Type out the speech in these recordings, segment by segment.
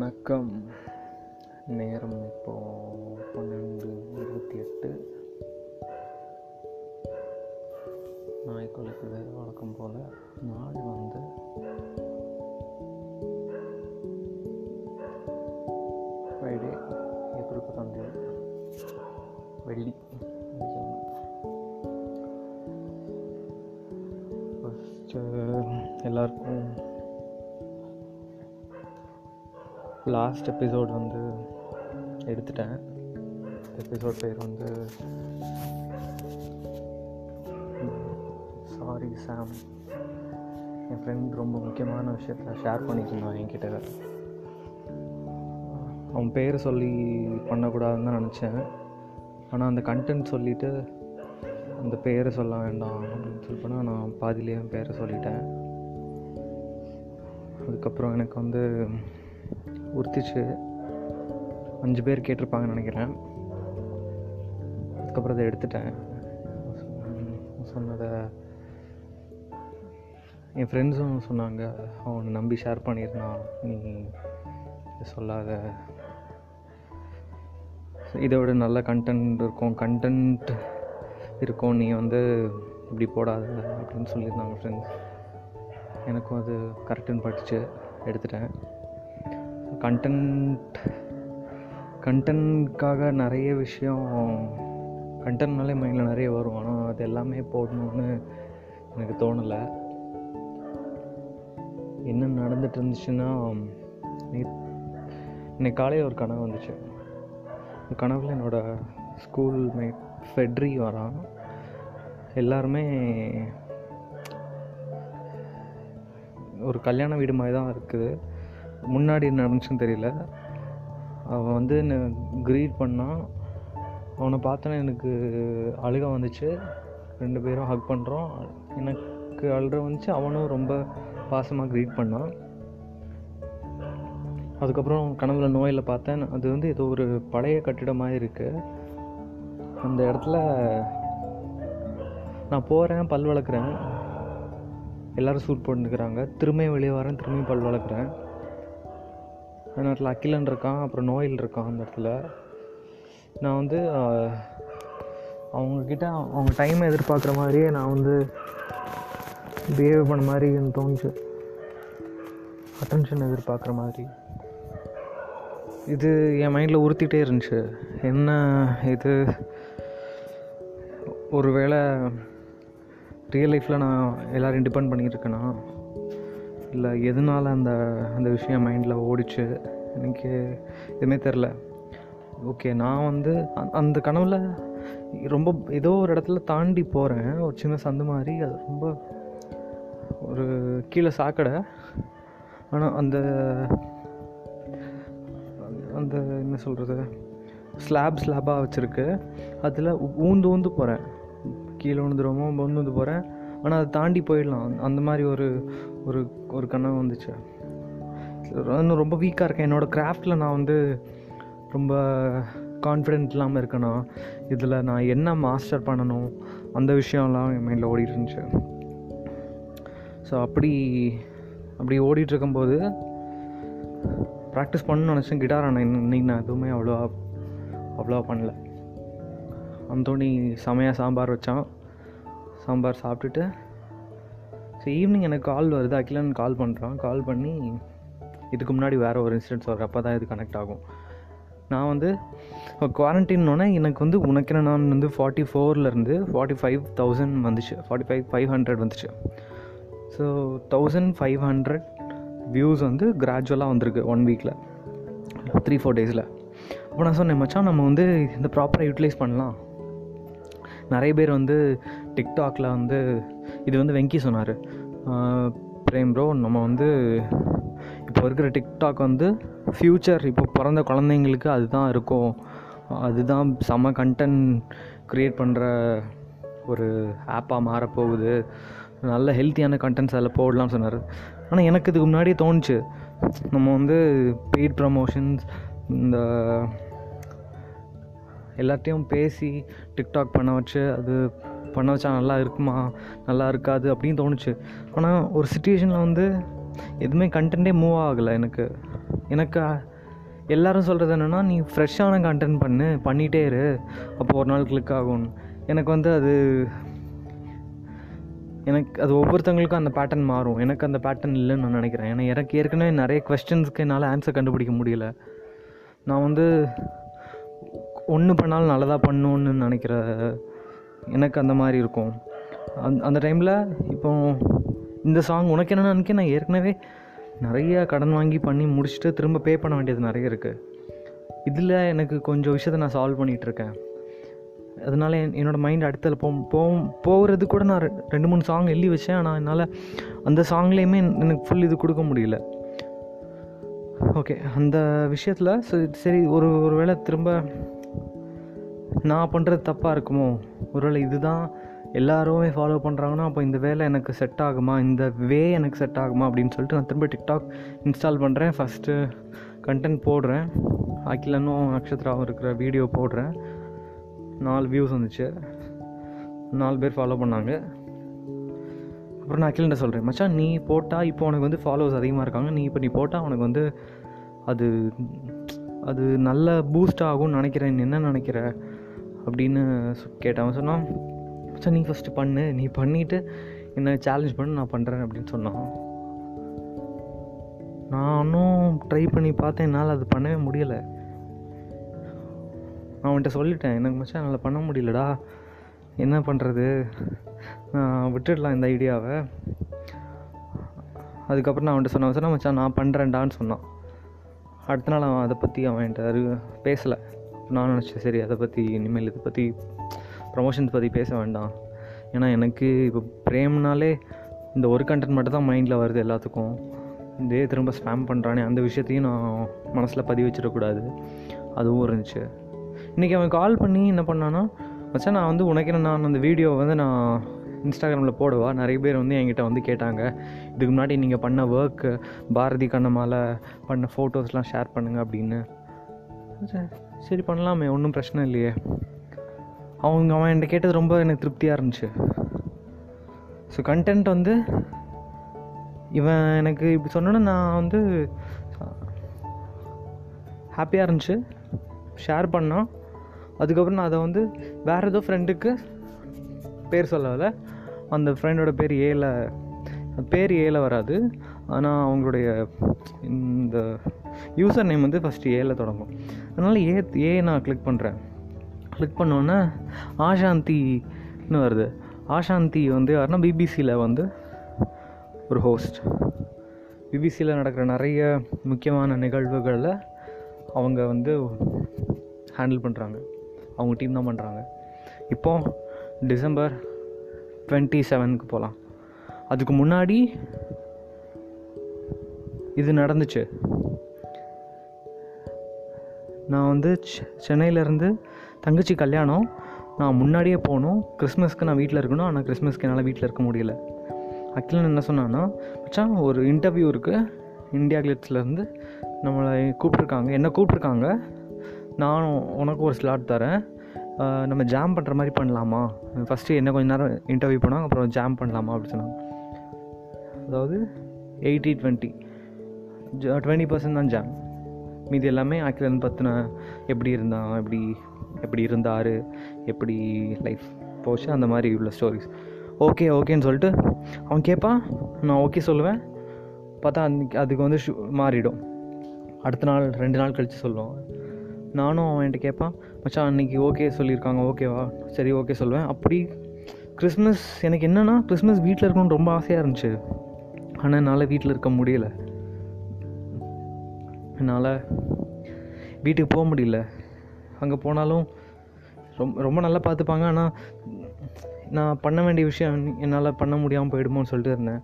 வணக்கம். நேரம் இப்போது பன்னெண்டு இருபத்தி எட்டு. நாய் குளிக்குது வழக்கம் போல் நாள் வந்து ஃப்ரைடே ஏப்ரல் பத்தாந்தேதி வெள்ளி. ஃபஸ்ட்டு எல்லாருக்கும் லாஸ்ட் எபிசோட் வந்து எடுத்துட்டேன். எபிசோட் பேர் வந்து சாரி சாம் என் ஃப்ரெண்ட் ரொம்ப முக்கியமான விஷயத்த ஷேர் பண்ணியிருந்தான் என்கிட்ட. அவன் பேர் சொல்லி பண்ணக்கூடாதுன்னு தான் நினச்சேன். ஆனால் அந்த கண்டென்ட் சொல்லிவிட்டு அந்த பேரை சொல்ல வேண்டாம் அப்படின்னு சொல்லி போனால் நான் பாதிலேயே என் பேரை சொல்லிட்டேன். அதுக்கப்புறம் எனக்கு வந்து உறுத்திச்சு. அஞ்சு பேர் கேட்டிருப்பாங்கன்னு நினைக்கிறேன். அதுக்கப்புறம் அதை எடுத்துட்டேன். சொன்னதை என் ஃப்ரெண்ட்ஸும் சொன்னாங்க. அவனை நம்பி ஷேர் பண்ணியிருந்தான். நீ சொல்லாத. இதை விட நல்ல கண்டென்ட் இருக்கும். கண்டென்ட் இருக்கும். நீ வந்து இப்படி போடாத அப்படின்னு சொல்லியிருந்தாங்க ஃப்ரெண்ட்ஸ் எனக்கும் அது கரெக்டுன்னு படித்து எடுத்துட்டேன். கண்டென்ட் கண்டென்ட்காக நிறைய விஷயம் கண்டென்ட்னாலே மைண்டில் நிறைய வரும். ஆனால் அது எல்லாமே போடணும்னு எனக்கு தோணலை. என்ன நடந்துட்டு இருந்துச்சுன்னா இன்னைக்கு காலையில் ஒரு கனவு வந்துச்சு. அந்த கனவில் என்னோடய ஸ்கூல் மேட் ஃபெட்ரி வரான். எல்லாருமே ஒரு கல்யாண வீடு மாதிரி தான் இருக்குது. முன்னாடி என்ன நடந்துச்சுன்னு தெரியல. அவன் வந்து என்னை க்ரீட் பண்ணான் அவனை பார்த்தோன்னே எனக்கு அழுக வந்துச்சு. ரெண்டு பேரும் ஹக் பண்ணுறோம் எனக்கு அழுற வந்துச்சு. அவனும் ரொம்ப பாசமாக க்ரீட் பண்ணான். அதுக்கப்புறம் கனவுல நோயில் பார்த்தேன். அது வந்து ஏதோ ஒரு பழைய கட்டிடமாக இருக்குது அந்த இடத்துல நான் போகிறேன் பல் வளர்க்குறேன். எல்லோரும் சூட் போட்டுக்கிறாங்க திரும்பியும் வெளியே வரேன் திரும்பியும் பல் வளர்க்குறேன். அந்த இடத்துல அக்கிலன் இருக்கான் அப்புறம் நோயில் இருக்கான் அந்த இடத்துல. நான் வந்து அவங்கக்கிட்ட அவங்க டைமை எதிர்பார்க்குற மாதிரியே நான் வந்து பிஹேவ் பண்ண மாதிரி எனக்கு தோணுச்சு. அட்டென்ஷன் எதிர்பார்க்குற மாதிரி. இது என் மைண்டில் உறுத்திட்டே இருந்துச்சு. என்ன இது? ஒரு வேளை ரியல் லைஃப்பில் நான் எல்லோரையும் டிபெண்ட் பண்ணியிருக்கேன்னா இல்லை எதனால் அந்த அந்த விஷயம் மைண்டில் ஓடிச்சு? எனக்கு எதுவுமே தெரில ஓகே நான் வந்து அந்த கனவில் ரொம்ப ஏதோ ஒரு இடத்துல தாண்டி போகிறேன் ஒரு சின்ன சந்து மாதிரி. அது ரொம்ப ஒரு கீழே சாக்கடை. ஆனால் அந்த அந்த என்ன சொல்கிறது ஸ்லாப் ஸ்லாப்பாக வச்சுருக்கு. அதில் ஊந்து ஊந்து போகிறேன் கீழே விழுந்துருவோமோ ஊந்து வந்து போகிறேன் ஆனால் அதை தாண்டி போயிடலாம். அந்த மாதிரி ஒரு ஒரு ஒரு கனவு வந்துச்சு. இன்னும் ரொம்ப வீக்காக இருக்கேன். என்னோடய கிராஃப்டில் நான் வந்து ரொம்ப கான்ஃபிடென்ட் இல்லாமல் இருக்கேனா? இதில் நான் என்ன மாஸ்டர் பண்ணணும்? அந்த விஷயம்லாம் என் மைண்டில் ஓடிட்டு இருந்துச்சு. ஸோ அப்படி அப்படி ஓடிட்டுருக்கும்போது ப்ராக்டிஸ் பண்ணணும்னு நினச்சேன். கிட்டார் ஆனால் இன்னைக்கு நான் எதுவுமே அவ்வளோவா அவ்வளோவா பண்ணல. அந்தோணி செமையாக சாம்பார் வச்சான். சாம்பார் சாப்பிட்டுட்டு. ஸோ ஈவினிங் எனக்கு கால் வருது. அகிலன் கால் பண்ணுறான் கால் பண்ணி இதுக்கு முன்னாடி வேறு ஒரு இன்சிடென்ட்ஸ் வரும் அப்போ தான் இது கனெக்ட் ஆகும். நான் வந்து குவாரண்டைன்னொன்னே எனக்கு வந்து உனக்கு நான் வந்து ஃபார்ட்டி ஃபோர்லேருந்து ஃபார்ட்டி ஃபைவ் தௌசண்ட் வந்துச்சு. ஃபார்ட்டி ஃபைவ் ஃபைவ் ஹண்ட்ரட் வந்துச்சு. So thousand five hundred views வந்து கிராஜுவலாக வந்திருக்கு ஒன் வீக்கில் த்ரீ ஃபோர் டேஸில் அப்போ நான் சொன்னேன் மச்சான் நம்ம வந்து இந்த ப்ராப்பராக யூட்டிலைஸ் பண்ணலாம். நிறைய பேர் வந்து டிக்டாக்ல வந்து இது வந்து வெங்கி சொன்னார். பிரேம் ப்ரோ நம்ம வந்து இப்போ இருக்கிற டிக்டாக் வந்து ஃப்யூச்சர் இப்போ பிறந்த குழந்தைங்களுக்கு அதுதான் இருக்கும். அதுதான் செம்ம கண்டென்ட் க்ரியேட் பண்ணுற ஒரு ஆப்பாக மாறப்போகுது. நல்ல ஹெல்த்தியான கண்டென்ட்ஸ் அதில் போடலாம்னு சொன்னார். ஆனால் எனக்கு இதுக்கு முன்னாடியே தோணுச்சு. நம்ம வந்து பெய்ட் ப்ரமோஷன்ஸ் இந்த எல்லாத்தையும் பேசி டிக்டாக் பண்ண வச்சு அது பண்ண வச்சா நல்லா இருக்குமா? நல்லா இருக்காது அப்படின்னு தோணுச்சு. ஆனால் ஒரு சுச்சுவேஷனில் வந்து எதுவுமே கண்டென்ட்டே மூவ் ஆகலை எனக்கு. எனக்கு எல்லோரும் சொல்கிறது என்னென்னா நீ ஃப்ரெஷ்ஷான கண்டென்ட் பண்ணு பண்ணிகிட்டே இரு. அப்போ ஒரு நாள் கிளிக் ஆகும். எனக்கு வந்து அது எனக்கு அது ஒவ்வொருத்தவங்களுக்கும் அந்த பேட்டர்ன் மாறும். எனக்கு அந்த பேட்டர்ன் இல்லைன்னு நான் நினைக்கிறேன். ஏன்னா எனக்கு ஏற்கனவே நிறைய கொஸ்டின்ஸ்க்கு என்னால் ஆன்சர் கண்டுபிடிக்க முடியல. நான் வந்து ஒன்று பண்ணாலும் நல்லதாக பண்ணணுன்னு நினைக்கிற எனக்கு அந்த மாதிரி இருக்கும். அந் அந்த டைமில் இப்போ இந்த சாங் உனக்கு என்னென்னு நினைக்க நான் ஏற்கனவே நிறைய கடன் வாங்கி பண்ணி முடிச்சுட்டு திரும்ப பே பண்ண வேண்டியது நிறைய இருக்குது இதில் எனக்கு கொஞ்சம் விஷயத்த நான் சால்வ் பண்ணிகிட்ருக்கேன் அதனால் என் என்னோடய மைண்ட் அடுத்தல போ போகும் போகிறது கூட நான் ரெ- ரெண்டு மூணு சாங் எழுதி வச்சேன். ஆனால் என்னால் அந்த சாங்லேயுமே எனக்கு ஃபுல் இது கொடுக்க முடியல. ஓகே அந்த விஷயத்தில் சரி சரி ஒரு ஒரு வேளை திரும்ப நான் பண்ணுறது தப்பாக இருக்குமோ? ஒருவேளை இதுதான் எல்லாருமே ஃபாலோ பண்ணுறாங்கன்னா அப்போ இந்த வேலை எனக்கு செட் ஆகுமா? இந்த வே எனக்கு செட் ஆகுமா? அப்படின்னு சொல்லிட்டு நான் திரும்ப டிக்டாக் இன்ஸ்டால் பண்ணுறேன் ஃபஸ்ட்டு கண்டென்ட் போடுறேன். அகிலனும் நக்ஷத்ராவும் இருக்கிற வீடியோ போடுறேன். நாலு வியூஸ் வந்துச்சு. நாலு பேர் ஃபாலோ பண்ணாங்க. அப்புறம் நான் அகிலன்ட்ட சொல்கிறேன் மச்சான் நீ போட்டால் இப்போ உனக்கு வந்து ஃபாலோவர்ஸ் அதிகமாக இருக்காங்க. நீ இப்போ நீ போட்டால் உனக்கு வந்து அது அது நல்ல பூஸ்ட் ஆகும்னு நினைக்கிறேன். என்ன நினைக்கிற? அப்படின்னு கேட்டேன். அவன் சொன்னான் மச்சான் நீ ஃபஸ்ட்டு பண்ணு. நீ பண்ணிவிட்டு என்ன சேலஞ்ச் பண்ணு நான் பண்ணுறேன் அப்படின்னு சொன்னான். நானும் ட்ரை பண்ணி பார்த்தேன். என்னால் அது பண்ணவே முடியலை. நான் அவன்கிட்ட சொல்லிட்டேன் எனக்கு மச்சான் என்னால் பண்ண முடியலடா. என்ன பண்ணுறது நான் விட்டுடலாம் இந்த ஐடியாவை அதுக்கப்புறம் நான் அவன்கிட்ட சொன்னேன் சொன்னா மச்சான் நான் பண்ணுறேன்டான்னு சொன்னான். அடுத்த நாள் அவன் அதை பற்றி அவன் என்கிட்ட அறி- நான் நினச்சேன் சரி அதை பற்றி இனிமேல் இதை பற்றி ப்ரமோஷன்ஸ் பற்றி பேச வேண்டாம். ஏன்னா எனக்கு இப்போ பிரேம்னாலே இந்த ஒரு கண்டென்ட் மட்டும் தான் மைண்டில் வருது எல்லாத்துக்கும். இதே திரும்ப ஸ்பேம் பண்ணுறானே அந்த விஷயத்தையும் நான் மனசில் பதிவு வச்சிடக்கூடாது. அதுவும் இருந்துச்சு. இன்றைக்கி அவன் கால் பண்ணி என்ன பண்ணான்னா மச்சா நான் வந்து உனக்கு என்ன நான் அந்த வீடியோ வந்து நான் இன்ஸ்டாகிராமில் போடுவா? நிறைய பேர் வந்து என்கிட்ட வந்து கேட்டாங்க. இதுக்கு முன்னாடி நீங்கள் பண்ண ஒர்க்கு பாரதி கண்ணமால் பண்ண ஃபோட்டோஸ்லாம் ஷேர் பண்ணுங்கள் அப்படின்னு. சரி, பண்ணலாமே ஒன்றும் பிரச்சனை இல்லையே. அவங்க அவன் என்கிட்ட கேட்டது ரொம்ப எனக்கு திருப்தியாக இருந்துச்சு. ஸோ கண்டென்ட் வந்து இவன் எனக்கு இப்படி சொன்னோன்னா நான் வந்து ஹாப்பியாக இருந்துச்சு. ஷேர் பண்ணான். அதுக்கப்புறம் நான் அதை வந்து வேறு ஏதோ ஃப்ரெண்டுக்கு பேர் சொல்லலை. அந்த ஃப்ரெண்டோட பேர் ஏல பேர் ஏல வராது. ஆனால் அவங்களுடைய இந்த யூசர் நேம் வந்து ஃபஸ்ட்டு ஏல தொடங்கும். அதனால் ஏ ஏ நான் கிளிக் பண்ணுறேன் கிளிக் பண்ணோன்னே ஆஷாந்தின்னு வருது. ஆஷாந்தி வந்து யாருன்னா பிபிசியில் வந்து ஒரு ஹோஸ்ட் பிபிசியில் நடக்கிற நிறைய முக்கியமான நிகழ்வுகளில் அவங்க வந்து ஹேண்டில் பண்ணுறாங்க அவங்க டீம் தான் பண்ணுறாங்க இப்போ டிசம்பர் டுவெண்ட்டி செவனுக்கு போகலாம் அதுக்கு முன்னாடி இது நடந்துச்சு. நான் வந்து செ- சென்னையிலேருந்து தங்கச்சி கல்யாணம். நான் முன்னாடியே போகணும் கிறிஸ்மஸ்க்கு நான் வீட்டில் இருக்கணும். ஆனால் கிறிஸ்மஸ்க்கு என்னால் வீட்டில் இருக்க முடியல. அகிலன் என்ன சொன்னான்னா மச்சான் ஒரு இன்டர்வியூ இருக்குது இந்தியா கிளிட்ஸ்லேருந்து நம்மளை கூப்பிட்ருக்காங்க என்ன கூப்பிட்ருக்காங்க நானும் உனக்கு ஒரு ஸ்லாட் தரேன். நம்ம ஜாம் பண்ணுற மாதிரி பண்ணலாமா? ஃபஸ்ட்டு என்ன கொஞ்ச நேரம் இன்டர்வியூ பண்ணாங்க அப்புறம் ஜாம் பண்ணலாமா? அப்படி சொன்னாங்க. அதாவது எயிட்டி டுவெண்ட்டி டுவெண்ட்டி பர்சன்ட் தான் ஜாம் மீதி எல்லாமே ஆக்கிலன் பற்றின எப்படி இருந்தான் எப்படி எப்படி இருந்தார் எப்படி லைஃப் போச்சு அந்த மாதிரி உள்ள ஸ்டோரிஸ் ஓகே ஓகேன்னு சொல்லிட்டு அவன் கேட்பான் நான் ஓகே சொல்லுவேன். பார்த்தா அன்னைக்கு அதுக்கு வந்து ஷூ மாறிடும். அடுத்த நாள் ரெண்டு நாள் கழித்து சொல்லுவான். நானும் அவன் கேட்பான் மச்சான் அன்றைக்கி ஓகே சொல்லியிருக்காங்க ஓகேவா சரி ஓகே சொல்லுவேன். அப்படி கிறிஸ்மஸ் எனக்கு என்னென்னா கிறிஸ்மஸ் வீட்டில் இருக்கணும்னு ரொம்ப ஆசையாக இருந்துச்சு. ஆனால் என்னால் வீட்டில் இருக்க முடியலை. என்னால் வீட்டுக்கு போக முடியல. அங்கே போனாலும் ரொம்ப ரொம்ப நல்லா பார்த்துப்பாங்க ஆனால் நான் பண்ண வேண்டிய விஷயம் என்னால் பண்ண முடியாமல் போயிடுமோன்னு சொல்லிட்டு இருந்தேன்.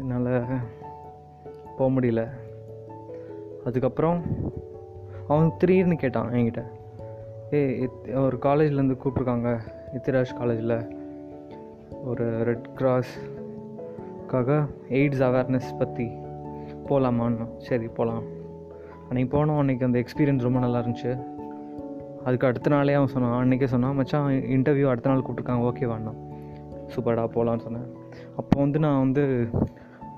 என்னால் போக முடியல. அதுக்கப்புறம் அவன் திடீர்னு கேட்டான் என்கிட்ட. ஏ ஒரு காலேஜ்லேருந்து கூப்பிட்ருக்காங்க இத்திராஜ் காலேஜில் ஒரு ரெட் கிராஸ்க்காக எய்ட்ஸ் அவேர்னஸ் பற்றி போகலாமான்னு சரி போகலாம் அன்றைக்கி போனோம் அன்றைக்கி அந்த எக்ஸ்பீரியன்ஸ் ரொம்ப நல்லா இருந்துச்சு. அதுக்கு அடுத்த நாளே அவன் சொன்னான் அன்றைக்கே சொன்னான் மச்சான் இன்டர்வியூ அடுத்த நாள் கூப்பிட்ருக்காங்க ஓகேவாண்ணா சூப்பர்டா போகலான்னு சொன்னேன். அப்போ வந்து நான் வந்து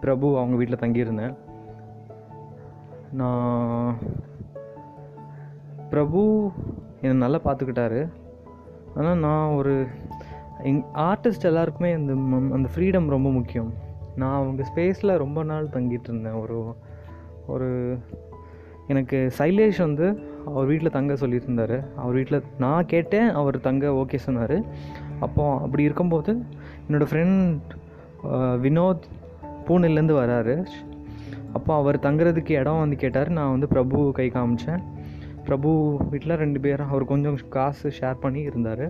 பிரபு அவங்க வீட்டில் தங்கியிருந்தேன். நான் பிரபு என்னை நல்லா பார்த்துக்கிட்டாரு. ஆனால் நான் ஒரு எங் ஆர்டிஸ்ட் எல்லாருக்குமே அந்த அந்த ஃப்ரீடம் ரொம்ப முக்கியம். நான் அவங்க ஸ்பேஸில் ரொம்ப நாள் தங்கிட்டு இருந்தேன் ஒரு ஒரு எனக்கு சைலேஷ் வந்து அவர் வீட்டில் தங்க சொல்லியிருந்தார் அவர் வீட்டில் நான் கேட்டேன் அவர் தங்க ஓகே சொன்னார். அப்போ அப்படி இருக்கும்போது என்னோடய ஃப்ரெண்ட் வினோத் பூனேலேருந்து வராரு. அப்போ அவர் தங்குறதுக்கு இடம் வந்து கேட்டார். நான் வந்து பிரபு கை காமிச்சேன். பிரபு வீட்டில் ரெண்டு பேரும் அவர் கொஞ்சம் காசு ஷேர் பண்ணி இருந்தார்.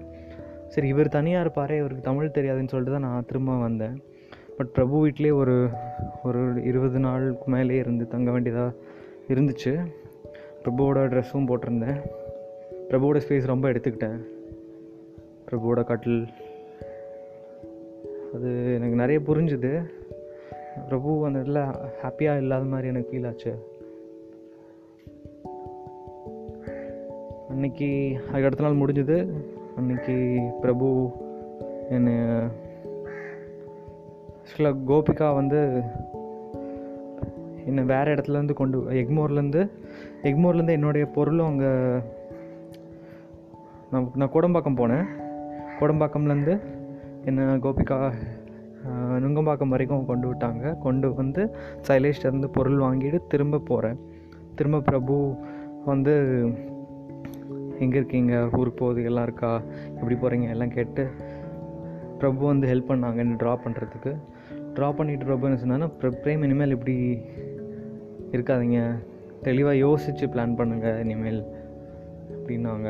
சரி இவர் தனியாக இருப்பார் இவருக்கு தமிழ் தெரியாதுன்னு சொல்லிட்டு தான் நான் திரும்ப வந்தேன். பட் பிரபு வீட்டிலே ஒரு ஒரு இருபது நாளுக்கு மேலே இருந்து தங்க வேண்டியதாக இருந்துச்சு. பிரபுவோட ட்ரெஸ்ஸும் போட்டிருந்தேன். பிரபுவோட ஸ்பேஸ் ரொம்ப எடுத்துக்கிட்டேன். பிரபுவோட கட்டில். அது எனக்கு நிறைய புரிஞ்சுது. பிரபு அந்த இடத்துல ஹாப்பியாக இல்லாத மாதிரி எனக்கு ஃபீல் ஆச்சு. அன்னைக்கு அதுக்கு அடுத்த நாள் முடிஞ்சுது. அன்னைக்கு பிரபு என்னை சில கோபிகா வந்து என்னை வேறு இடத்துலேருந்து கொண்டு எக்மோர்லேருந்து எக்மோர்லேருந்து என்னுடைய பொருளும் அங்கே நான் நான் கோடம்பாக்கம் போனேன். கோடம்பாக்கம்லேருந்து என்னை கோபிகா நுங்கம்பாக்கம் வரைக்கும் கொண்டு விட்டாங்க. கொண்டு வந்து சைலேஷ்டேருந்து பொருள் வாங்கிட்டு திரும்ப போகிறேன் திரும்ப பிரபு வந்து எங்கே இருக்கீங்க? ஊருக்கு போகுது? எல்லாம் இருக்கா? எப்படி போகிறீங்க எல்லாம் கேட்டு பிரபு வந்து ஹெல்ப் பண்ணாங்க என்ன ட்ரா பண்ணுறதுக்கு ட்ராப் பண்ணிட்டு பிரபு என்ன சொன்னாங்கன்னா ப்ரேம் இனிமேல் இப்படி இருக்காதீங்க. தெளிவாக யோசித்து பிளான் பண்ணுங்கள் இனிமேல் அப்படின்னாங்க.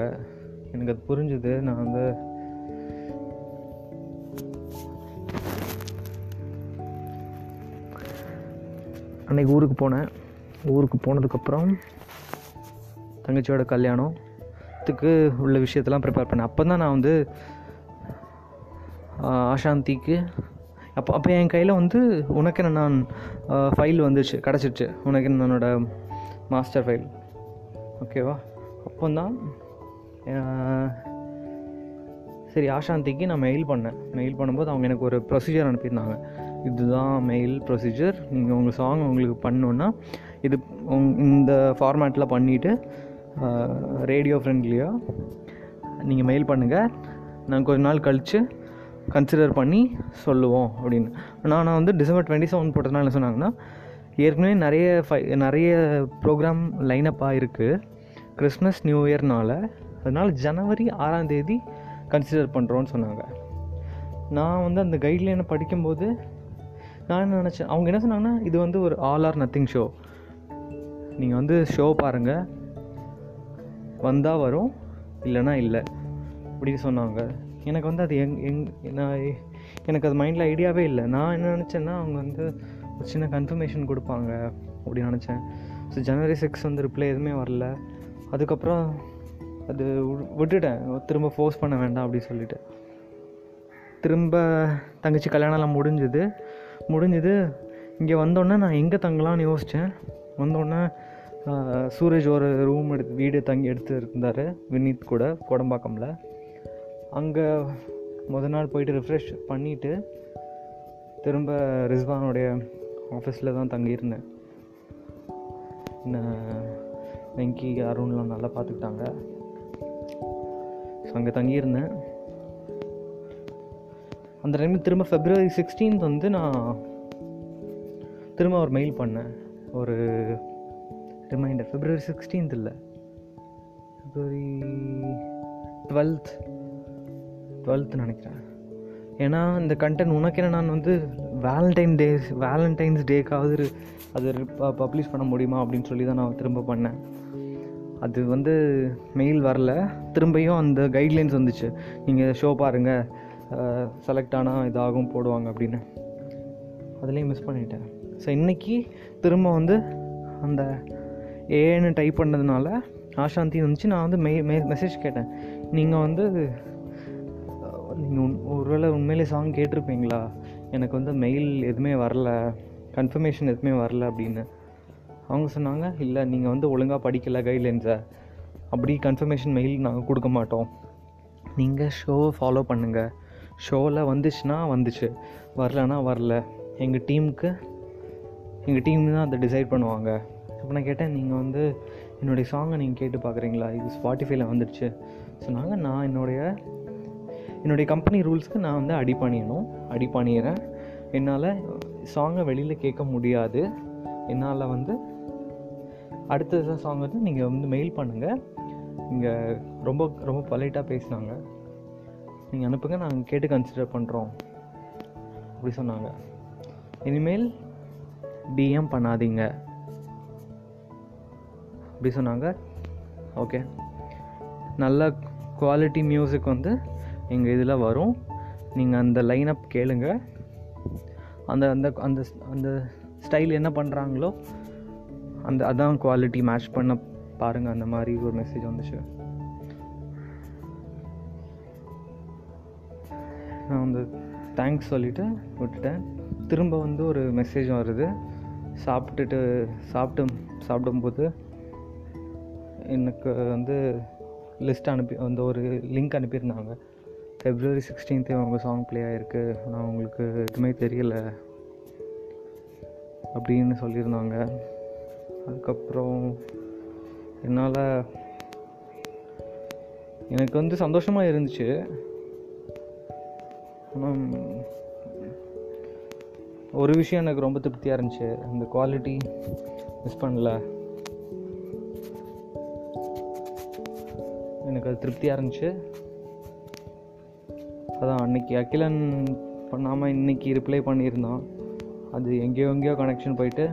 எனக்கு அது புரிஞ்சுது. நான் வந்து அன்னைக்கு ஊருக்கு போனேன். ஊருக்கு போனதுக்கப்புறம் தங்கச்சியோட கல்யாணத்துக்கு உள்ள விஷயத்தெல்லாம் ப்ரிப்பேர் பண்ணேன். அப்போ தான் நான் வந்து ஆசாந்திக்கு ஆஷாந்திக்கு அப்போ அப்போ என் கையில் வந்து உனக்கு என்ன நான் ஃபைல் வந்துச்சு கிடச்சிருச்சு உனக்கு என்னோட மாஸ்டர் ஃபைல் ஓகேவா அப்போ தான் சரி ஆஷாந்திக்கு நான் மெயில் பண்ணேன். மெயில் பண்ணும்போது அவங்க எனக்கு ஒரு ப்ரொசீஜர் அனுப்பியிருந்தாங்க. இதுதான் மெயில் ப்ரொசீஜர் நீங்கள் உங்கள் சாங் உங்களுக்கு பண்ணணுன்னா இது உங்- இந்த ஃபார்மேட்டில் பண்ணிவிட்டு ரேடியோ ஃப்ரெண்ட்லியாக நீங்கள் மெயில் பண்ணுங்கள் நான் கொஞ்ச நாள் கழித்து கன்சிடர் பண்ணி சொல்லுவோம் அப்படின்னு. நான் நான் வந்து டிசம்பர் டுவெண்ட்டி செவன் போட்டதுனால என்ன சொன்னாங்கன்னா ஏற்கனவே நிறைய ஃபை நிறைய ப்ரோக்ராம் லைனப்பாக ஆகிருக்கு கிறிஸ்மஸ் நியூ இயர்னால் அதனால் ஜனவரி ஆறாம் தேதி கன்சிடர் பண்ணுறோன்னு சொன்னாங்க. நான் வந்து அந்த கைட்லைனை படிக்கும்போது நான் என்ன நினச்சேன் அவங்க என்ன சொன்னாங்கன்னா இது வந்து ஒரு ஆல் ஆர் நத்திங் ஷோ நீங்கள் வந்து ஷோ பாருங்கள் வந்தால் வரும் இல்லைன்னா இல்லை. அப்படின்னு சொன்னாங்க. எனக்கு வந்து அது எங் எங் நான் எனக்கு அது மைண்டில் ஐடியாவே இல்லை. நான் என்ன நினச்சேன்னா அவங்க வந்து ஒரு சின்ன கன்ஃபர்மேஷன் கொடுப்பாங்க அப்படின்னு நினச்சேன். ஸோ ஜனவரி சிக்ஸ் வந்து ரிப்ளை எதுவுமே வரல. அதுக்கப்புறம் அது விட்டுட்டேன். திரும்ப ஃபோர்ஸ் பண்ண வேண்டாம் அப்படின்னு சொல்லிட்டு. திரும்ப தங்கச்சி கல்யாணம்லாம் முடிஞ்சுது. முடிஞ்சுது. இங்கே வந்தோடனே நான் எங்கே தங்கலாம்னு யோசித்தேன் வந்தோடனே சூரஜ் ஒரு ரூம் எடுத்து வீடு தங்கி எடுத்து இருந்தார். வினீத் கூட கோடம்பாக்கமில். அங்கே முத நாள் போயிட்டு ரிஃப்ரெஷ் பண்ணிவிட்டு திரும்ப ரிஸ்வானுடைய ஆஃபீஸில் தான் தங்கியிருந்தேன். என்ன வெங்கி அருண்லாம் நல்லா பார்த்துக்கிட்டாங்க. ஸோ அங்கே தங்கியிருந்தேன். அந்த டைமில் திரும்ப ஃபெப்ரவரி சிக்ஸ்டீன்த் வந்து நான் திரும்ப ஒரு மெயில் பண்ணேன். ஒரு ரிமைண்டர் ஃபெப்ரவரி சிக்ஸ்டீன்த் இல்லை. ஃபெப்ரவரி டுவெல்த் டுவெல்த்து நினைக்கிறேன். ஏன்னா இந்த கண்டென்ட் உனக்கு என்ன நான் வந்து வேலண்டைன் டேஸ் வேலண்டைன்ஸ் டேக்காவது அது பப்ளிஷ் பண்ண முடியுமா அப்படின்னு சொல்லி தான் நான் திரும்ப பண்ணேன். அது வந்து மெயில் வரல. திரும்பியும் அந்த கைட்லைன்ஸ் வந்துச்சு. நீங்கள் ஷோ பாருங்கள் செலக்ட் ஆனால் இதாகும் போடுவாங்க அப்படின்னு. அதுலேயும் மிஸ் பண்ணிட்டேன். ஸோ இன்றைக்கி திரும்ப வந்து அந்த ஏன்னு டைப் பண்ணதுனால ஆஷாந்தி வந்துச்சு. நான் வந்து மெய் மெ மெசேஜ் கேட்டேன். நீங்கள் வந்து நீங்கள் உன் ஒருவேளை உண்மையிலே சாங் கேட்டிருப்பீங்களா? எனக்கு வந்து மெயில் எதுவுமே வரல கன்ஃபர்மேஷன் எதுவுமே வரல அப்படின்னு. அவங்க சொன்னாங்க இல்லை நீங்கள் வந்து ஒழுங்காக படிக்கலை கைட்லைன்ஸை அப்படி கன்ஃபர்மேஷன் மெயில் நாங்கள் கொடுக்க மாட்டோம். நீங்கள் ஷோவை ஃபாலோ பண்ணுங்கள் ஷோவில் வந்துச்சுன்னா வந்துச்சு. வரலன்னா வரல. எங்கள் டீமுக்கு எங்கள் டீம் தான் அதை டிசைட் பண்ணுவாங்க. அப்போ நான் கேட்டேன் நீங்கள் வந்து என்னுடைய சாங்கை நீங்கள் கேட்டு பார்க்குறீங்களா? இது ஸ்பாட்டிஃபைல வந்துடுச்சு சொன்னாங்க நான் என்னுடைய என்னுடைய கம்பெனி ரூல்ஸ்க்கு நான் வந்து அடி பண்ணிடணும் அடி பண்ணிடுறேன். என்னால் சாங்கை வெளியில் கேட்க முடியாது. என்னால் வந்து அடுத்த சாங் வந்து நீங்கள் வந்து மெயில் பண்ணுங்கள் இங்கே ரொம்ப ரொம்ப பொலைட்டாக பேசினாங்க. நீங்கள் அனுப்புங்க நாங்கள் கேட்டு கன்சிடர் பண்ணுறோம் அப்படி சொன்னாங்க. இனிமேல் டிஎம் பண்ணாதீங்க. அப்படி சொன்னாங்க. ஓகே நல்ல குவாலிட்டி மியூசிக் வந்து எங்கள் இதில் வரும். நீங்கள் அந்த லைனப் கேளுங்க. அந்த அந்த அந்த அந்த ஸ்டைல் என்ன பண்ணுறாங்களோ அந்த அதான் குவாலிட்டி மேட்ச் பண்ண பாருங்கள் அந்த மாதிரி ஒரு மெசேஜ் வந்துச்சு. நான் வந்து தேங்க்ஸ் சொல்லிவிட்டு விட்டுட்டேன். திரும்ப வந்து ஒரு மெசேஜ் வருது. சாப்பிட்டுட்டு சாப்பிட்டு சாப்பிடும்போது எனக்கு வந்து லிஸ்ட் அனுப்பி அந்த ஒரு லிங்க் அனுப்பியிருந்தாங்க. ஃபெப்ரவரி சிக்ஸ்டீன்த்து அவங்க சாங் ப்ளே ஆகிருக்கு ஆனால் உங்களுக்கு எதுவுமே தெரியலை. அப்படின்னு சொல்லியிருந்தாங்க. அதுக்கப்புறம் என்னால் எனக்கு வந்து சந்தோஷமாக இருந்துச்சு. ஆனால் ஒரு விஷயம் எனக்கு ரொம்ப திருப்தியாக இருந்துச்சு. அந்த குவாலிட்டி மிஸ் பண்ணல. எனக்கு அது திருப்தியாக இருந்துச்சு. அதான் அன்னைக்கு அகிலன் பண்ணாமல் இன்னைக்கு ரிப்ளை பண்ணியிருந்தான். அது எங்கேயோ எங்கேயோ கனெக்ஷன் போயிட்டு.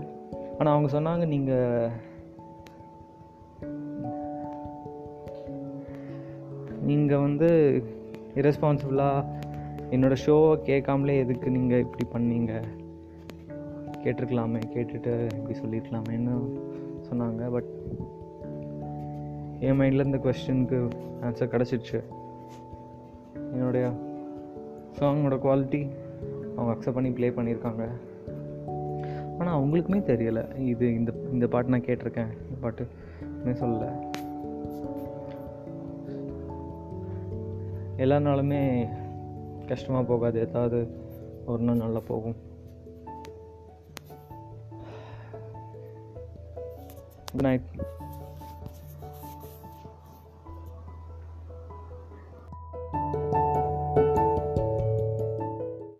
ஆனால் அவங்க சொன்னாங்க நீங்கள் நீங்கள் வந்து இரஸ்பான்சிபிளாக என்னோடய ஷோவை கேட்காமலே எதுக்கு நீங்கள் இப்படி பண்ணீங்க? கேட்டிருக்கலாமே கேட்டுட்டு இப்படி சொல்லியிருக்கலாமேன்னு சொன்னாங்க. பட் என் மைண்டில் இந்த கொஸ்டினுக்கு ஆன்சர் கிடச்சிருச்சு என்னுடைய சாங்கோட குவாலிட்டி அவங்க அக்செப்ட் பண்ணி ப்ளே பண்ணியிருக்காங்க. ஆனால் அவங்களுக்குமே தெரியலை. இது இந்த இந்த பாட்டு நான் கேட்டிருக்கேன். இந்த பாட்டுமே சொல்லலை. எல்லா நாளுமே கஷ்டமாக போகாது. ஏதாவது ஒரு நாள் நல்லா போகும். Good night